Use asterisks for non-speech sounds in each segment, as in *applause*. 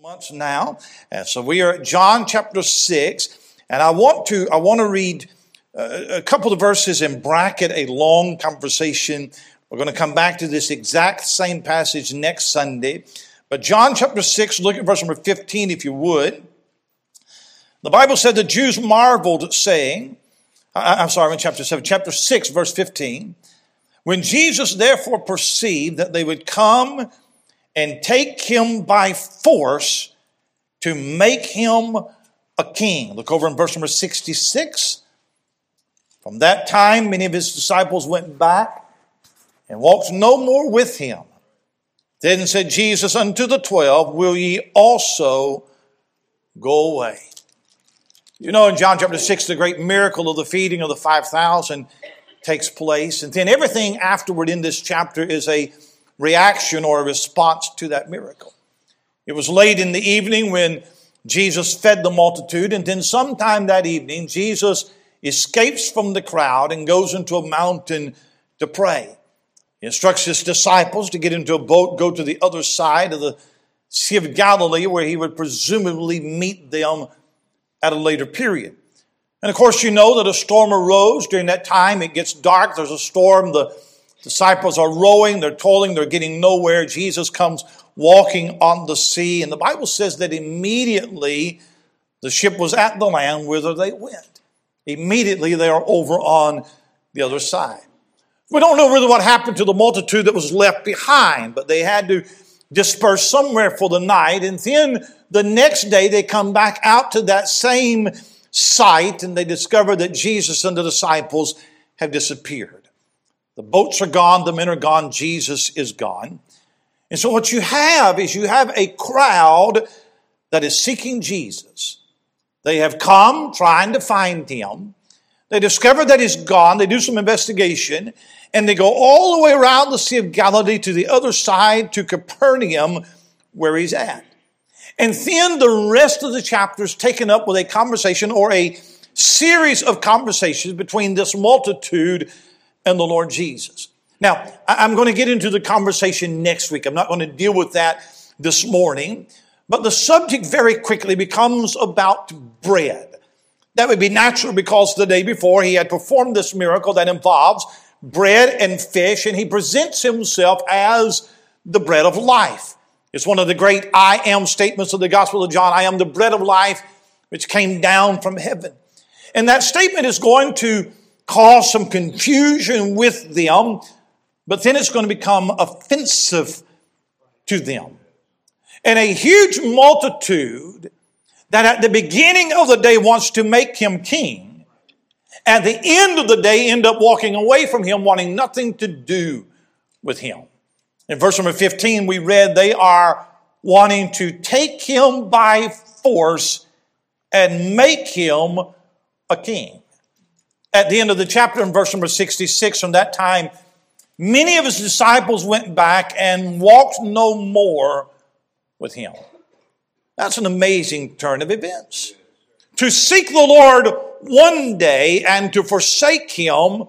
months now. And so we are at John chapter 6. And I want to, I want to read uh, a couple of verses and bracket a long conversation. We're going to come back to this exact same passage next Sunday. But John chapter 6, look at verse number 15 if you would. The Bible said the Jews marveled, saying, I'm sorry, in chapter 7, chapter 6, verse 15. When Jesus therefore perceived that they would come and take him by force to make him a king. Look over in verse number 66. From that time, many of his disciples went back and walked no more with him. Then said Jesus unto the twelve, Will ye also go away? You know, in John chapter 6, the great miracle of the feeding of the 5,000 takes place. And then everything afterward in this chapter is a reaction or a response to that miracle. It was late in the evening when Jesus fed the multitude, and then sometime that evening, Jesus escapes from the crowd and goes into a mountain to pray. He instructs his disciples to get into a boat, go to the other side of the Sea of Galilee, where he would presumably meet them at a later period. And of course, you know that a storm arose during that time. It gets dark, there's a storm, the Disciples are rowing, they're toiling, they're getting nowhere. Jesus comes walking on the sea, and the Bible says that immediately the ship was at the land whither they went. Immediately they are over on the other side. We don't know really what happened to the multitude that was left behind, but they had to disperse somewhere for the night. And then the next day they come back out to that same site and they discover that Jesus and the disciples have disappeared. The boats are gone, the men are gone, Jesus is gone. And so what you have is you have a crowd that is seeking Jesus. They have come trying to find him. They discover that he's gone. They do some investigation and they go all the way around the Sea of Galilee to the other side to Capernaum where he's at. And then the rest of the chapter is taken up with a conversation or a series of conversations between this multitude and the Lord Jesus. Now, I'm going to get into the conversation next week. I'm not going to deal with that this morning, but the subject very quickly becomes about bread. That would be natural because the day before he had performed this miracle that involves bread and fish, and he presents himself as the bread of life. It's one of the great I am statements of the Gospel of John. I am the bread of life which came down from heaven. And that statement is going to cause some confusion with them, but then it's going to become offensive to them. And a huge multitude that at the beginning of the day wants to make him king, at the end of the day end up walking away from him, wanting nothing to do with him. In verse number 15, we read they are wanting to take him by force and make him a king at the end of the chapter in verse number 66, from that time, many of his disciples went back and walked no more with him. That's an amazing turn of events. To seek the Lord one day and to forsake him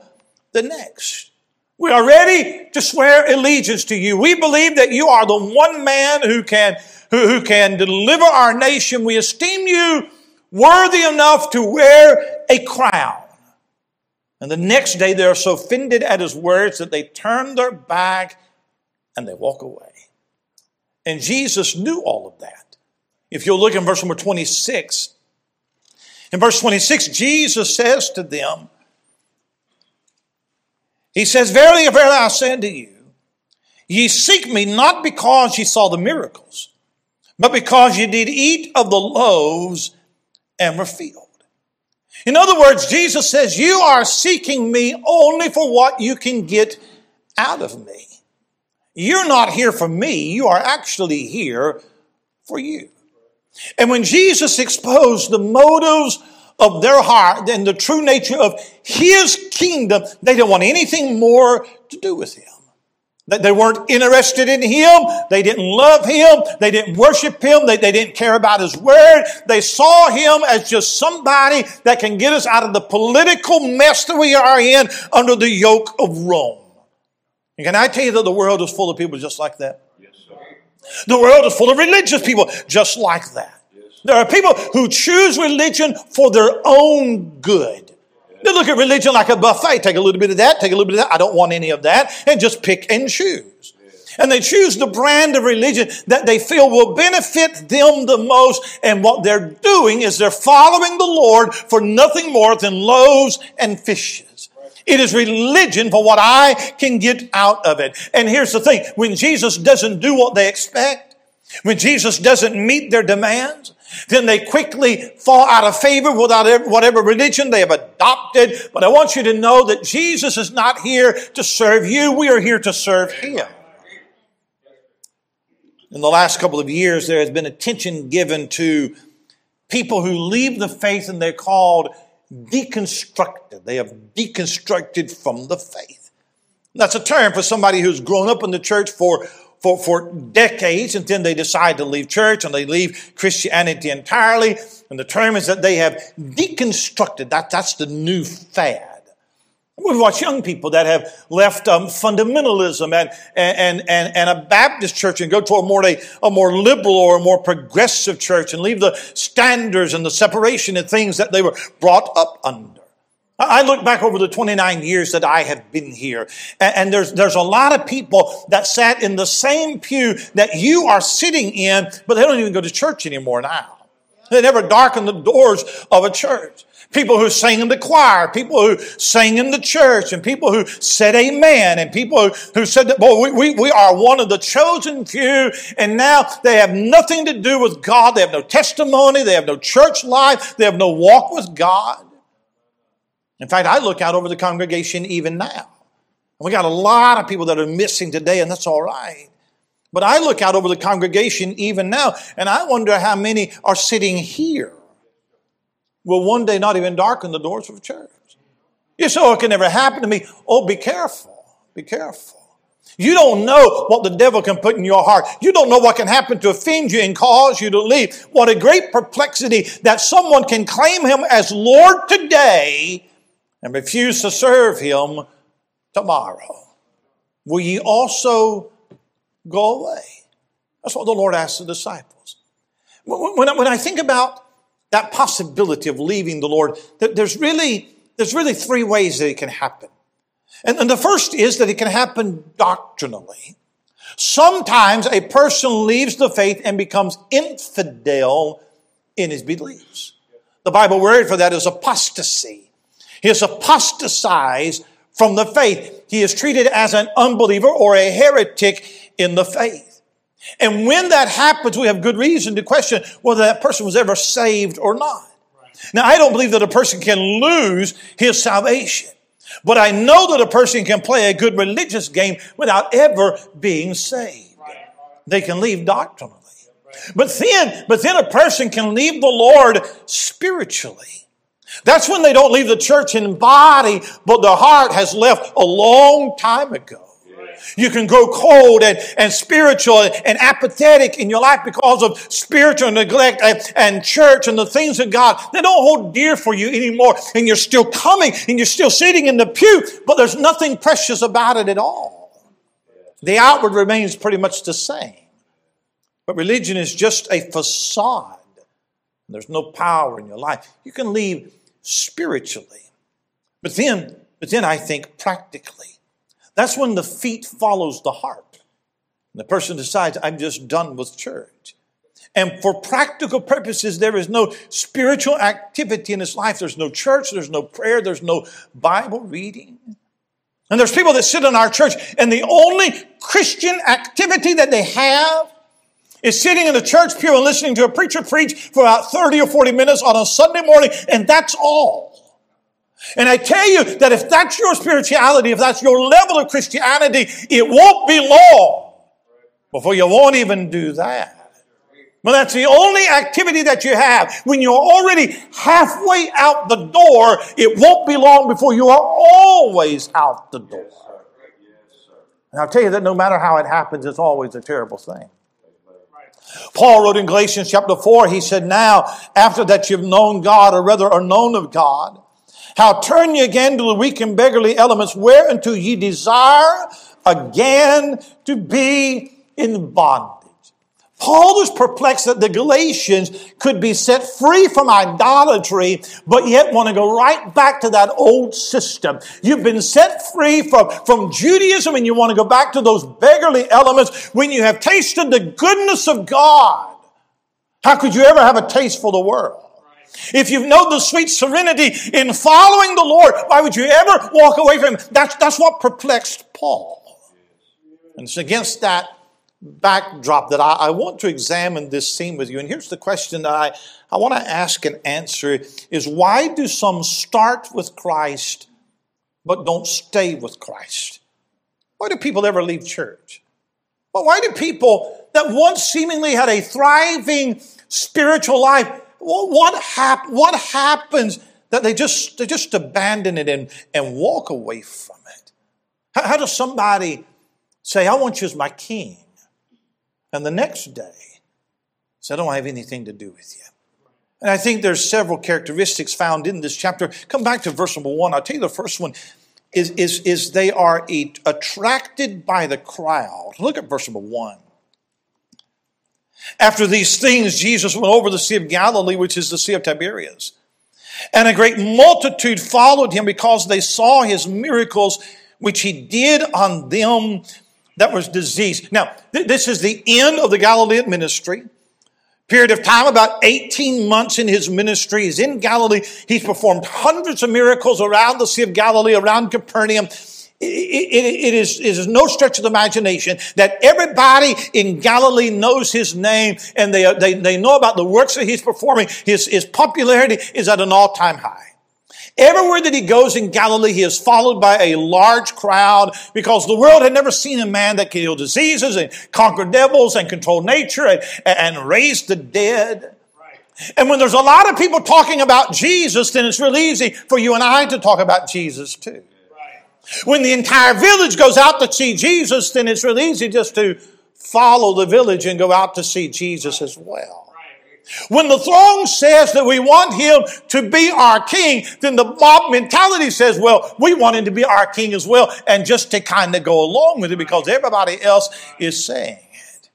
the next. We are ready to swear allegiance to you. We believe that you are the one man who can, who, who can deliver our nation. We esteem you worthy enough to wear a crown. And the next day they are so offended at his words that they turn their back and they walk away. And Jesus knew all of that. If you'll look in verse number 26, in verse 26, Jesus says to them, He says, Verily, verily, I say unto you, ye seek me not because ye saw the miracles, but because ye did eat of the loaves and were filled. In other words, Jesus says, You are seeking me only for what you can get out of me. You're not here for me, you are actually here for you. And when Jesus exposed the motives of their heart and the true nature of his kingdom, they didn't want anything more to do with him. They weren't interested in him. They didn't love him. They didn't worship him. They, they didn't care about his word. They saw him as just somebody that can get us out of the political mess that we are in under the yoke of Rome. And can I tell you that the world is full of people just like that? Yes, sir. The world is full of religious people just like that. There are people who choose religion for their own good. They look at religion like a buffet. Take a little bit of that, take a little bit of that. I don't want any of that. And just pick and choose. And they choose the brand of religion that they feel will benefit them the most. And what they're doing is they're following the Lord for nothing more than loaves and fishes. It is religion for what I can get out of it. And here's the thing. When Jesus doesn't do what they expect, when Jesus doesn't meet their demands, then they quickly fall out of favor without whatever religion they have adopted. But I want you to know that Jesus is not here to serve you. We are here to serve Him. In the last couple of years, there has been attention given to people who leave the faith and they're called deconstructed. They have deconstructed from the faith. That's a term for somebody who's grown up in the church for for, for decades and then they decide to leave church and they leave Christianity entirely. And the term is that they have deconstructed. That, that's the new fad. We watch young people that have left um, fundamentalism and, and, and, and a Baptist church and go to a more, a, a more liberal or a more progressive church and leave the standards and the separation and things that they were brought up under. I look back over the 29 years that I have been here, and there's, there's a lot of people that sat in the same pew that you are sitting in, but they don't even go to church anymore now. They never darken the doors of a church. People who sang in the choir, people who sang in the church, and people who said amen, and people who, who said that, boy, we, we, we are one of the chosen few, and now they have nothing to do with God. They have no testimony. They have no church life. They have no walk with God. In fact, I look out over the congregation even now. We got a lot of people that are missing today, and that's all right. But I look out over the congregation even now, and I wonder how many are sitting here will one day not even darken the doors of church. You say, oh, it can never happen to me. Oh, be careful. Be careful. You don't know what the devil can put in your heart. You don't know what can happen to offend you and cause you to leave. What a great perplexity that someone can claim him as Lord today and refuse to serve him tomorrow. Will ye also go away? That's what the Lord asked the disciples. When I, think about that possibility of leaving the Lord, there's really, there's really three ways that it can happen. And the first is that it can happen doctrinally. Sometimes a person leaves the faith and becomes infidel in his beliefs. The Bible word for that is apostasy. He is apostatized from the faith. He is treated as an unbeliever or a heretic in the faith. And when that happens, we have good reason to question whether that person was ever saved or not. Now, I don't believe that a person can lose his salvation. But I know that a person can play a good religious game without ever being saved. They can leave doctrinally. But then, but then a person can leave the Lord spiritually. That's when they don't leave the church in body, but the heart has left a long time ago. You can grow cold and, and spiritual and apathetic in your life because of spiritual neglect and, and church and the things of God. They don't hold dear for you anymore. And you're still coming and you're still sitting in the pew, but there's nothing precious about it at all. The outward remains pretty much the same. But religion is just a facade. There's no power in your life. You can leave spiritually. But then, but then I think practically. That's when the feet follows the heart. And the person decides, I'm just done with church. And for practical purposes, there is no spiritual activity in his life. There's no church, there's no prayer, there's no Bible reading. And there's people that sit in our church, and the only Christian activity that they have is sitting in the church pew and listening to a preacher preach for about 30 or 40 minutes on a Sunday morning, and that's all. And I tell you that if that's your spirituality, if that's your level of Christianity, it won't be long before you won't even do that. But that's the only activity that you have. When you're already halfway out the door, it won't be long before you are always out the door. And I'll tell you that no matter how it happens, it's always a terrible thing. Paul wrote in Galatians chapter 4, he said, Now, after that you've known God, or rather are known of God, how turn ye again to the weak and beggarly elements, whereunto ye desire again to be in bondage. Paul was perplexed that the Galatians could be set free from idolatry, but yet want to go right back to that old system. You've been set free from, from Judaism and you want to go back to those beggarly elements when you have tasted the goodness of God. How could you ever have a taste for the world? If you've known the sweet serenity in following the Lord, why would you ever walk away from him? That's, that's what perplexed Paul. And it's against that backdrop that I, I, want to examine this scene with you. And here's the question that I, I want to ask and answer is why do some start with Christ but don't stay with Christ? Why do people ever leave church? Well, why do people that once seemingly had a thriving spiritual life, well, what, hap- what happens that they just, they just abandon it and, and walk away from it? How, how does somebody say, I want you as my king? And the next day, said, I don't have anything to do with you. And I think there's several characteristics found in this chapter. Come back to verse number one. I'll tell you the first one is, is, is they are attracted by the crowd. Look at verse number one. After these things, Jesus went over the Sea of Galilee, which is the Sea of Tiberias. And a great multitude followed him because they saw his miracles, which he did on them that was disease. Now, th- this is the end of the Galilean ministry. Period of time, about 18 months in his ministry. He's in Galilee. He's performed hundreds of miracles around the Sea of Galilee, around Capernaum. It, it, it, is, it is no stretch of the imagination that everybody in Galilee knows his name and they, they, they know about the works that he's performing. His, his popularity is at an all-time high. Everywhere that he goes in Galilee, he is followed by a large crowd because the world had never seen a man that could heal diseases and conquer devils and control nature and, and raise the dead. And when there's a lot of people talking about Jesus, then it's real easy for you and I to talk about Jesus too. When the entire village goes out to see Jesus, then it's real easy just to follow the village and go out to see Jesus as well. When the throng says that we want him to be our king, then the mob mentality says, well, we want him to be our king as well, and just to kind of go along with it because everybody else is saying it.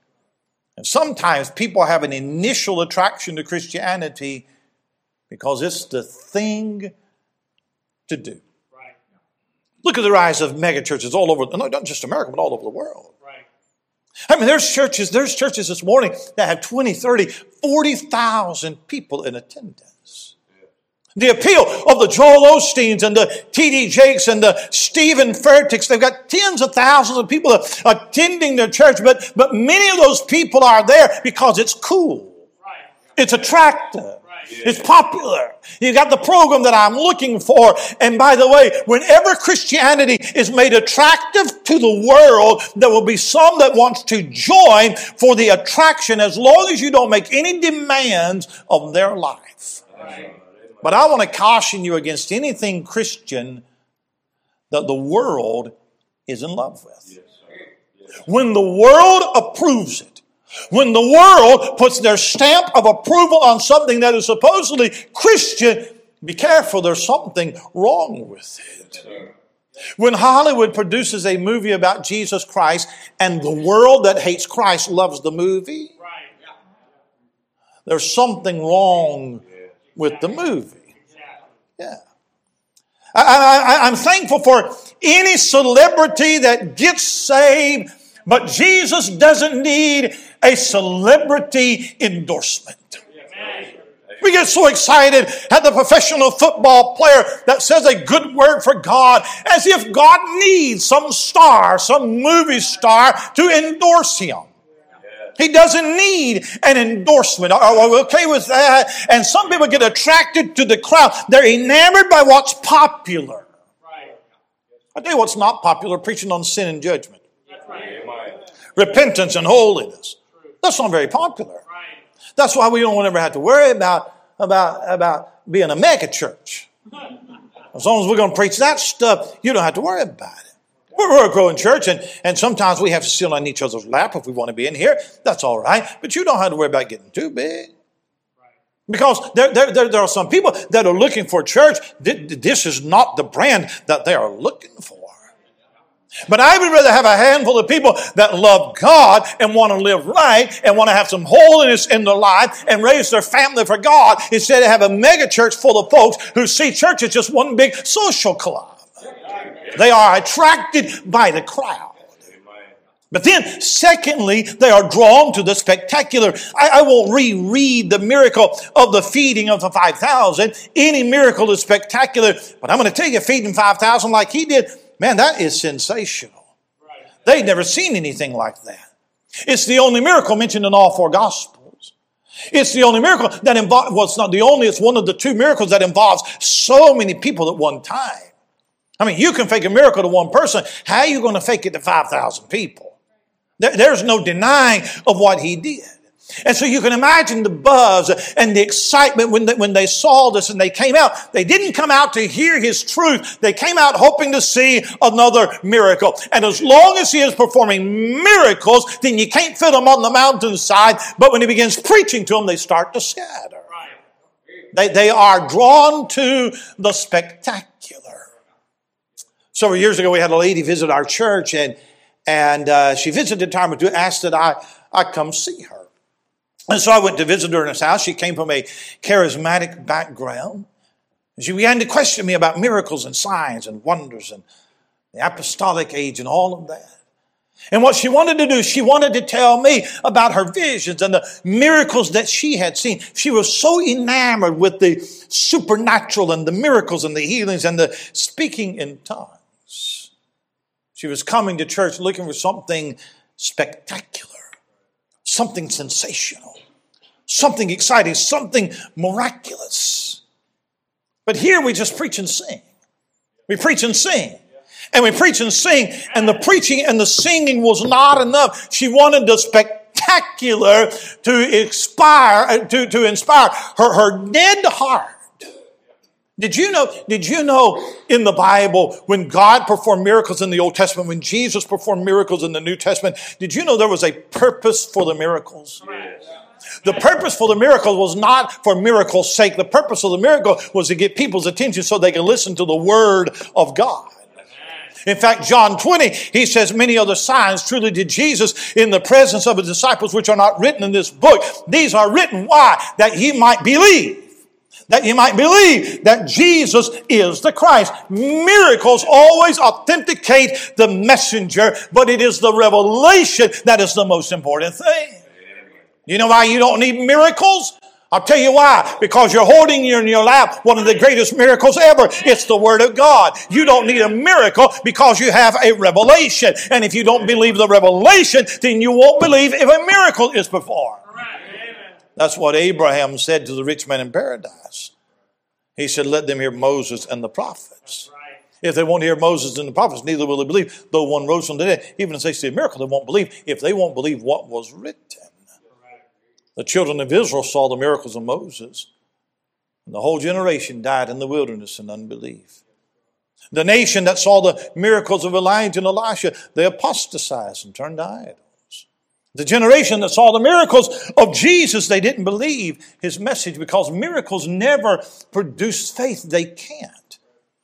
And sometimes people have an initial attraction to Christianity because it's the thing to do. Look at the rise of megachurches all over, not just America, but all over the world. I mean, there's churches, there's churches this morning that have 20, 30, 40,000 people in attendance. The appeal of the Joel Osteens and the T.D. Jakes and the Steven Furticks, they've got tens of thousands of people attending their church, but, but many of those people are there because it's cool. It's attractive. It's popular. You got the program that I'm looking for. And by the way, whenever Christianity is made attractive to the world, there will be some that wants to join for the attraction as long as you don't make any demands of their life. But I want to caution you against anything Christian that the world is in love with. When the world approves it, when the world puts their stamp of approval on something that is supposedly Christian, be careful, there's something wrong with it. When Hollywood produces a movie about Jesus Christ and the world that hates Christ loves the movie, there's something wrong with the movie. Yeah. I, am thankful for any celebrity that gets saved, but Jesus doesn't need a celebrity endorsement. We get so excited at the professional football player that says a good word for God as if God needs some star, some movie star to endorse him. He doesn't need an endorsement. Are we okay with that? And some people get attracted to the crowd. They're enamored by what's popular. I tell you what's not popular, preaching on sin and judgment. Repentance and holiness. That's not very popular. That's why we don't ever have to worry about, about, about being a mega church. As long as we're going to preach that stuff, you don't have to worry about it. We're, a growing church, and, and sometimes we have to sit on each other's lap if we want to be in here. That's all right. But you don't have to worry about getting too big. Because there, there, there, there are some people that are looking for church. This is not the brand that they are looking for. But I would rather have a handful of people that love God and want to live right and want to have some holiness in their life and raise their family for God instead of have a mega church full of folks who see church as just one big social club. They are attracted by the crowd. But then, secondly, they are drawn to the spectacular. I, I, won't reread the miracle of the feeding of the 5,000. Any miracle is spectacular. But I'm going to tell you, feeding 5,000 like he did, man, that is sensational. They'd never seen anything like that. It's the only miracle mentioned in all four gospels. It's the only miracle that involves, well, it's not the only, it's one of the two miracles that involves so many people at one time. I mean, you can fake a miracle to one person. How are you going to fake it to 5,000 people? there's no denying of what he did. And so you can imagine the buzz and the excitement when they, when they saw this and they came out. They didn't come out to hear his truth. They came out hoping to see another miracle. And as long as he is performing miracles, then you can't fit them on the mountainside. But when he begins preaching to them, they start to scatter. They, they are drawn to the spectacular. Several years ago, we had a lady visit our church and, and uh, she visited or two, asked that I, I come see her. And so I went to visit her in his house. She came from a charismatic background. And she began to question me about miracles and signs and wonders and the apostolic age and all of that. And what she wanted to do, she wanted to tell me about her visions and the miracles that she had seen. She was so enamored with the supernatural and the miracles and the healings and the speaking in tongues. She was coming to church looking for something spectacular, something sensational something exciting, something miraculous. But here we just preach and sing. We preach and sing. And we preach and sing, and the preaching and the singing was not enough. She wanted the spectacular to inspire, uh, to, to inspire her, her dead heart. Did you know, did you know in the Bible when God performed miracles in the Old Testament, when Jesus performed miracles in the New Testament, did you know there was a purpose for the miracles? The purpose for the miracle was not for miracle's sake. The purpose of the miracle was to get people's attention so they can listen to the word of God. In fact, John 20, he says, many other signs truly did Jesus in the presence of his disciples, which are not written in this book. These are written. Why? That he might believe. That you might believe that Jesus is the Christ. Miracles always authenticate the messenger, but it is the revelation that is the most important thing. You know why you don't need miracles? I'll tell you why. Because you're holding in your lap one of the greatest miracles ever. It's the Word of God. You don't need a miracle because you have a revelation. And if you don't believe the revelation, then you won't believe if a miracle is performed. That's what Abraham said to the rich man in paradise. He said, Let them hear Moses and the prophets. If they won't hear Moses and the prophets, neither will they believe, though one rose from the dead. Even if they see a miracle, they won't believe if they won't believe what was written. The children of Israel saw the miracles of Moses, and the whole generation died in the wilderness in unbelief. The nation that saw the miracles of Elijah and Elisha, they apostatized and turned to idols. The generation that saw the miracles of Jesus, they didn't believe his message because miracles never produce faith. They can't.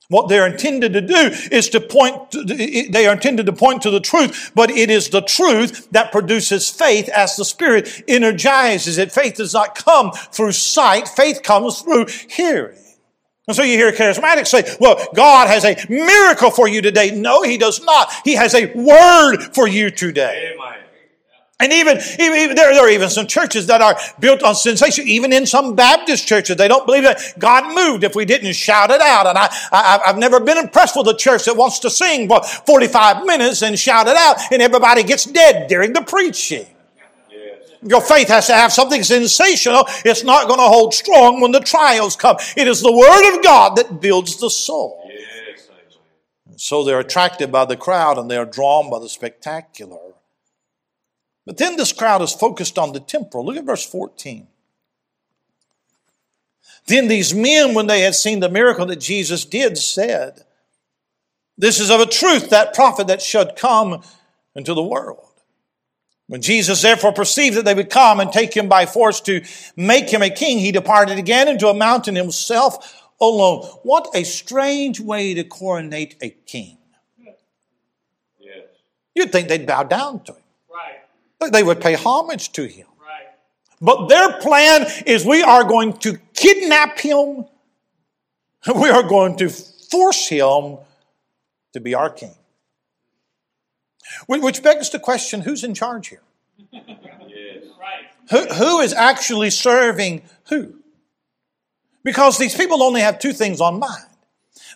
What they're intended to do is to point, to, they are intended to point to the truth, but it is the truth that produces faith as the Spirit energizes it. Faith does not come through sight, faith comes through hearing. And so you hear charismatics say, well, God has a miracle for you today. No, He does not. He has a word for you today. Amen. And even, even there, there, are even some churches that are built on sensation. Even in some Baptist churches, they don't believe that God moved if we didn't shout it out. And I, I, have never been impressed with a church that wants to sing for 45 minutes and shout it out and everybody gets dead during the preaching. Your faith has to have something sensational. It's not going to hold strong when the trials come. It is the Word of God that builds the soul. Yes. So they're attracted by the crowd and they're drawn by the spectacular. But then this crowd is focused on the temporal. Look at verse 14. Then these men, when they had seen the miracle that Jesus did, said, This is of a truth that prophet that should come into the world. When Jesus therefore perceived that they would come and take him by force to make him a king, he departed again into a mountain himself alone. What a strange way to coronate a king. You'd think they'd bow down to him. Right. They would pay homage to him. Right. But their plan is we are going to kidnap him. *laughs* We are going to force him to be our king. Which begs the question who's in charge here? *laughs* Right. Who, who is actually serving who? Because these people only have two things on mind.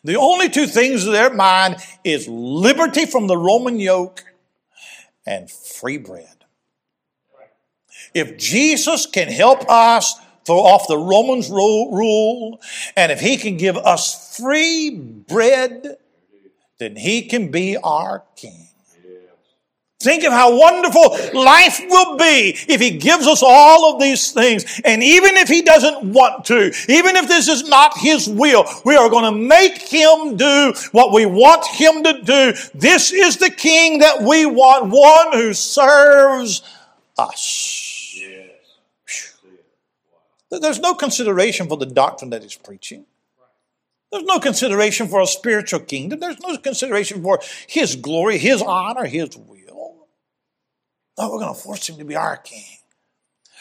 The only two things in their mind is liberty from the Roman yoke and free bread. If Jesus can help us throw off the Romans rule, and if he can give us free bread, then he can be our king. Think of how wonderful life will be if He gives us all of these things. And even if He doesn't want to, even if this is not His will, we are going to make Him do what we want Him to do. This is the King that we want, one who serves us. There's no consideration for the doctrine that He's preaching. There's no consideration for a spiritual kingdom. There's no consideration for His glory, His honor, His will. No, we're going to force him to be our king.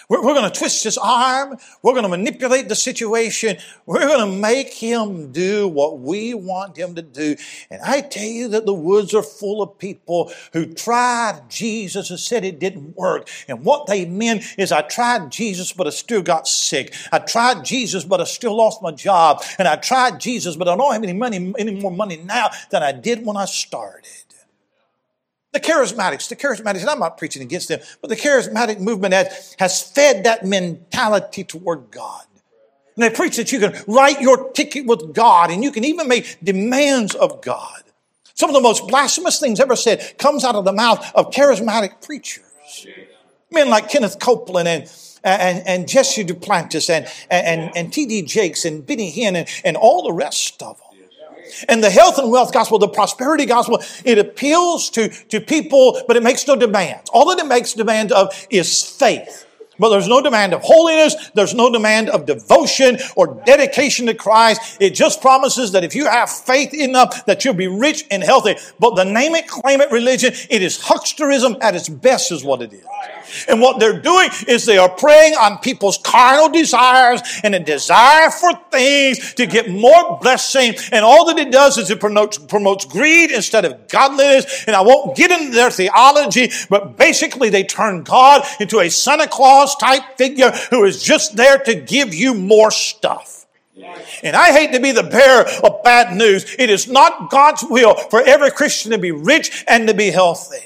We're, we're going to twist his arm. We're going to manipulate the situation. We're going to make him do what we want him to do. And I tell you that the woods are full of people who tried Jesus and said it didn't work. And what they meant is I tried Jesus, but I still got sick. I tried Jesus, but I still lost my job. And I tried Jesus, but I don't have any money, any more money now than I did when I started. The charismatics, the charismatics, and I'm not preaching against them, but the charismatic movement has, has fed that mentality toward God. And they preach that you can write your ticket with God and you can even make demands of God. Some of the most blasphemous things ever said comes out of the mouth of charismatic preachers. Men like Kenneth Copeland and, and, and Jesse Duplantis and, and, and T.D. Jakes and Benny Hinn and, and all the rest of them. And the health and wealth gospel, the prosperity gospel, it appeals to, to people, but it makes no demands. All that it makes demand of is faith. But there's no demand of holiness. There's no demand of devotion or dedication to Christ. It just promises that if you have faith enough that you'll be rich and healthy. But the name it, claim it religion, it is hucksterism at its best is what it is. And what they're doing is they are preying on people's carnal desires and a desire for things to get more blessing. And all that it does is it promotes, promotes greed instead of godliness. And I won't get into their theology, but basically they turn God into a Santa Claus type figure who is just there to give you more stuff. And I hate to be the bearer of bad news. It is not God's will for every Christian to be rich and to be healthy.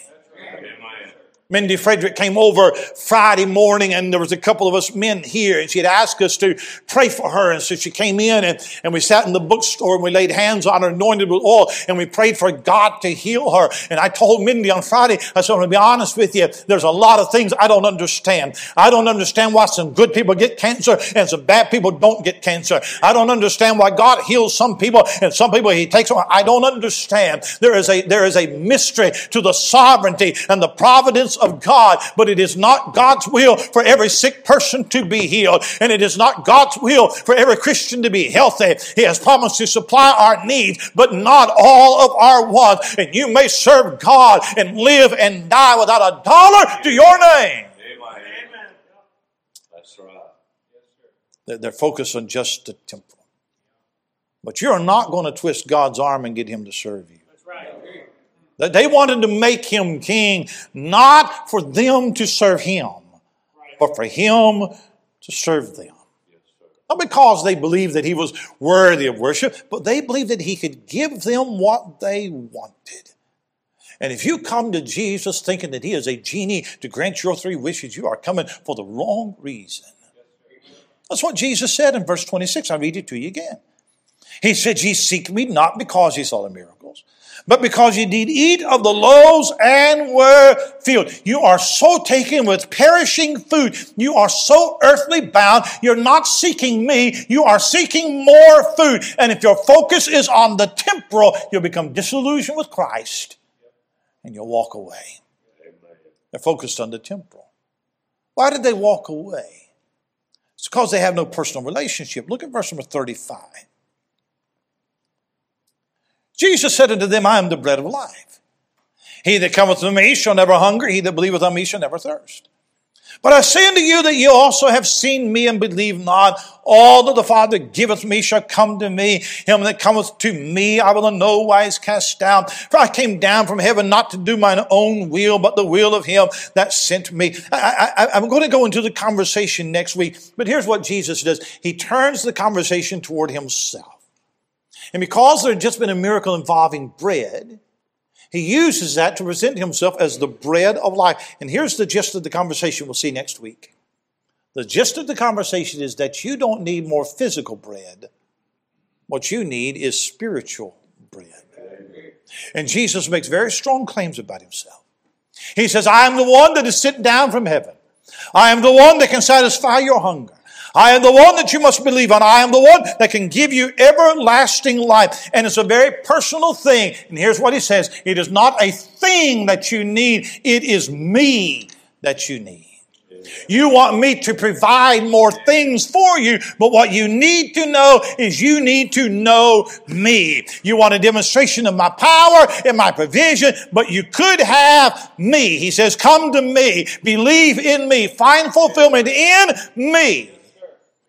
Mindy Frederick came over Friday morning and there was a couple of us men here and she had asked us to pray for her. And so she came in and, and we sat in the bookstore and we laid hands on her anointed with oil and we prayed for God to heal her. And I told Mindy on Friday, I said, I'm going to be honest with you. There's a lot of things I don't understand. I don't understand why some good people get cancer and some bad people don't get cancer. I don't understand why God heals some people and some people he takes. I don't understand. There is a, there is a mystery to the sovereignty and the providence of God, but it is not God's will for every sick person to be healed. And it is not God's will for every Christian to be healthy. He has promised to supply our needs, but not all of our wants. And you may serve God and live and die without a dollar to your name. Amen. That's right. They're- focused on just the temporal. But you're not going to twist God's arm and get him to serve you. They wanted to make him king, not for them to serve him, but for him to serve them. Not because they believed that he was worthy of worship, but they believed that he could give them what they wanted. And if you come to Jesus thinking that he is a genie to grant your three wishes, you are coming for the wrong reason. That's what Jesus said in verse 26. I'll read it to you again. He said, Ye seek me not because ye saw the miracles, but because ye did eat of the loaves and were filled. You are so taken with perishing food. You are so earthly bound. You're not seeking me. You are seeking more food. And if your focus is on the temporal, you'll become disillusioned with Christ and you'll walk away. They're focused on the temporal. Why did they walk away? It's because they have no personal relationship. Look at verse number 35. Jesus said unto them, I am the bread of life. He that cometh to me shall never hunger, he that believeth on me shall never thirst. But I say unto you that you also have seen me and believe not. All that the Father giveth me shall come to me. Him that cometh to me I will in no wise cast out. For I came down from heaven not to do mine own will, but the will of him that sent me. I, am going to go into the conversation next week, but here's what Jesus does. He turns the conversation toward himself. And because there had just been a miracle involving bread, he uses that to present himself as the bread of life. And here's the gist of the conversation we'll see next week. The gist of the conversation is that you don't need more physical bread. What you need is spiritual bread. And Jesus makes very strong claims about himself. He says, I am the one that is sent down from heaven. I am the one that can satisfy your hunger. I am the one that you must believe on. I am the one that can give you everlasting life. And it's a very personal thing. And here's what he says. It is not a thing that you need. It is me that you need. You want me to provide more things for you, but what you need to know is you need to know me. You want a demonstration of my power and my provision, but you could have me. He says, come to me, believe in me, find fulfillment in me.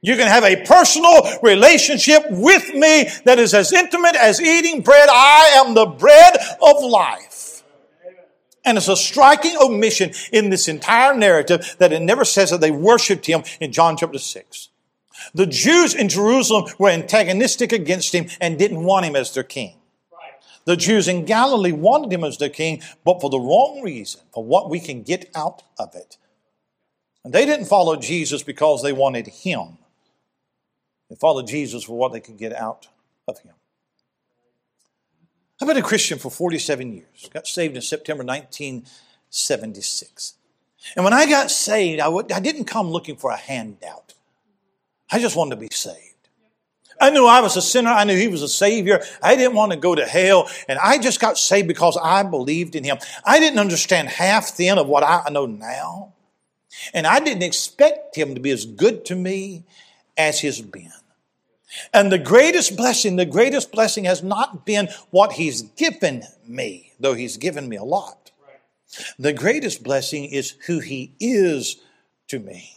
You can have a personal relationship with me that is as intimate as eating bread. I am the bread of life. And it's a striking omission in this entire narrative that it never says that they worshiped him in John chapter 6. The Jews in Jerusalem were antagonistic against him and didn't want him as their king. The Jews in Galilee wanted him as their king, but for the wrong reason, for what we can get out of it. And they didn't follow Jesus because they wanted him. They followed Jesus for what they could get out of him. I've been a Christian for 47 years. Got saved in September 1976. And when I got saved, I w- I didn't come looking for a handout. I just wanted to be saved. I knew I was a sinner. I knew he was a savior. I didn't want to go to hell. And I just got saved because I believed in him. I didn't understand half then of what I know now. And I didn't expect him to be as good to me as he's been. And the greatest blessing, the greatest blessing has not been what he's given me, though he's given me a lot. The greatest blessing is who he is to me.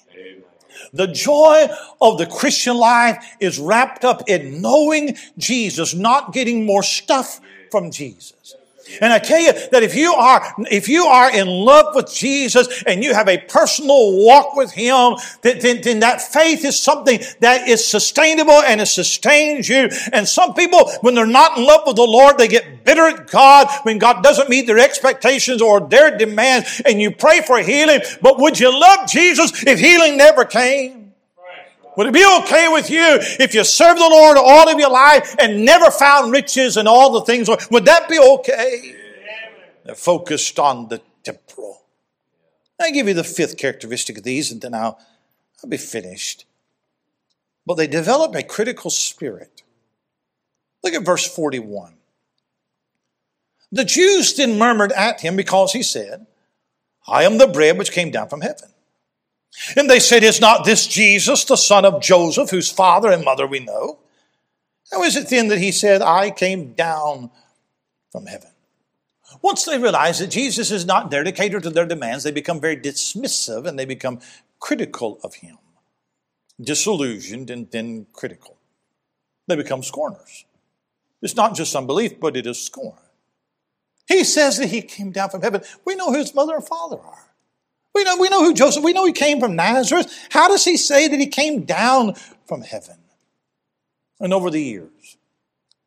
The joy of the Christian life is wrapped up in knowing Jesus, not getting more stuff from Jesus. And I tell you that if you are, if you are in love with Jesus and you have a personal walk with Him, then, then, then, that faith is something that is sustainable and it sustains you. And some people, when they're not in love with the Lord, they get bitter at God when God doesn't meet their expectations or their demands and you pray for healing. But would you love Jesus if healing never came? Would it be okay with you if you served the Lord all of your life and never found riches and all the things? Would that be okay? They're focused on the temporal. I give you the fifth characteristic of these, and then I'll, I'll be finished. But they develop a critical spirit. Look at verse 41. The Jews then murmured at him because he said, I am the bread which came down from heaven. And they said, Is not this Jesus, the son of Joseph, whose father and mother we know? How is it then that he said, I came down from heaven? Once they realize that Jesus is not there to cater to their demands, they become very dismissive and they become critical of him. Disillusioned and then critical. They become scorners. It's not just unbelief, but it is scorn. He says that he came down from heaven. We know who his mother and father are. We know, we know who Joseph, we know he came from Nazareth. How does he say that he came down from heaven? And over the years,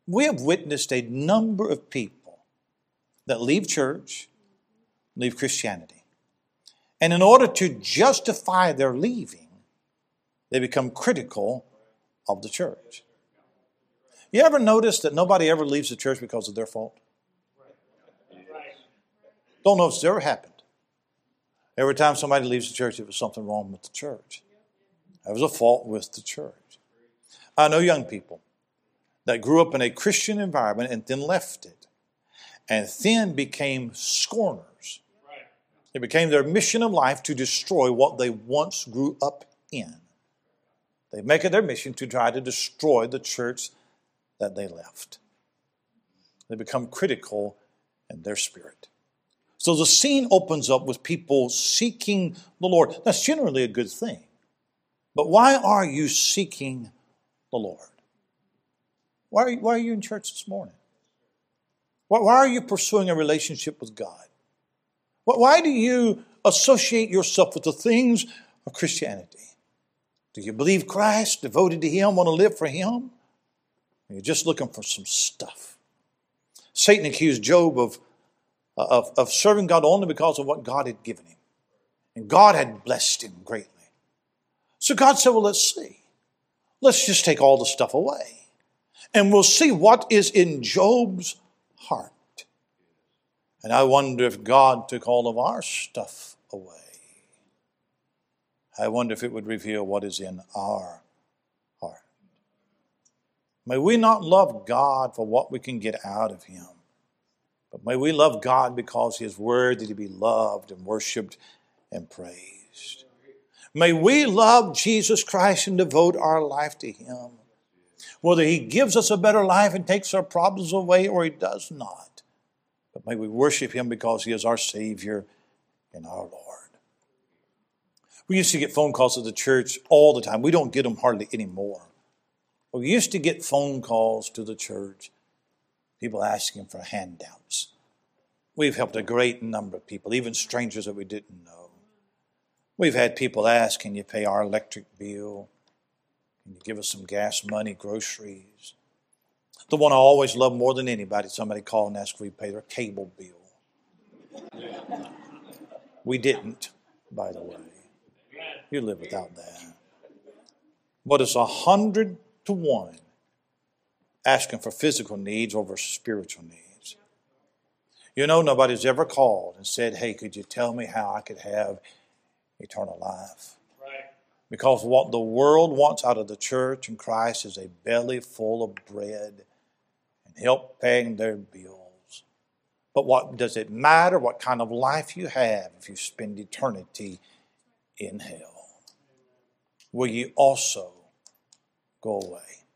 we have witnessed a number of people that leave church, leave Christianity. And in order to justify their leaving, they become critical of the church. You ever notice that nobody ever leaves the church because of their fault? Don't know if it's ever happened. Every time somebody leaves the church, it was something wrong with the church. There was a fault with the church. I know young people that grew up in a Christian environment and then left it, and then became scorners. It became their mission of life to destroy what they once grew up in. They make it their mission to try to destroy the church that they left. They become critical in their spirit. So the scene opens up with people seeking the Lord. That's generally a good thing. But why are you seeking the Lord? Why are you, why are you in church this morning? Why, why are you pursuing a relationship with God? Why do you associate yourself with the things of Christianity? Do you believe Christ, devoted to Him, want to live for Him? Or you're just looking for some stuff. Satan accused Job of, of, of serving God only because of what God had given him. And God had blessed him greatly. So God said, Well, let's see. Let's just take all the stuff away. And we'll see what is in Job's heart. And I wonder if God took all of our stuff away. I wonder if it would reveal what is in our heart. May we not love God for what we can get out of Him, but may we love God because He is worthy to be loved and worshiped and praised. May we love Jesus Christ and devote our life to Him. Whether He gives us a better life and takes our problems away or He does not. But may we worship Him because He is our Savior and our Lord. We used to get phone calls to the church all the time. We don't get them hardly anymore. We used to get phone calls to the church, people asking for handouts. We've helped a great number of people, even strangers that we didn't know. We've had people ask, Can you pay our electric bill? Can you give us some gas money, groceries? The one I always love more than anybody, somebody called and asked if we pay their cable bill. We didn't, by the way. You live without that. But it's a hundred to one asking for physical needs over spiritual needs. You know, nobody's ever called and said, Hey, could you tell me how I could have eternal life? Right. Because what the world wants out of the church and Christ is a belly full of bread and help paying their bills. But what does it matter what kind of life you have if you spend eternity in hell? Will you also go away?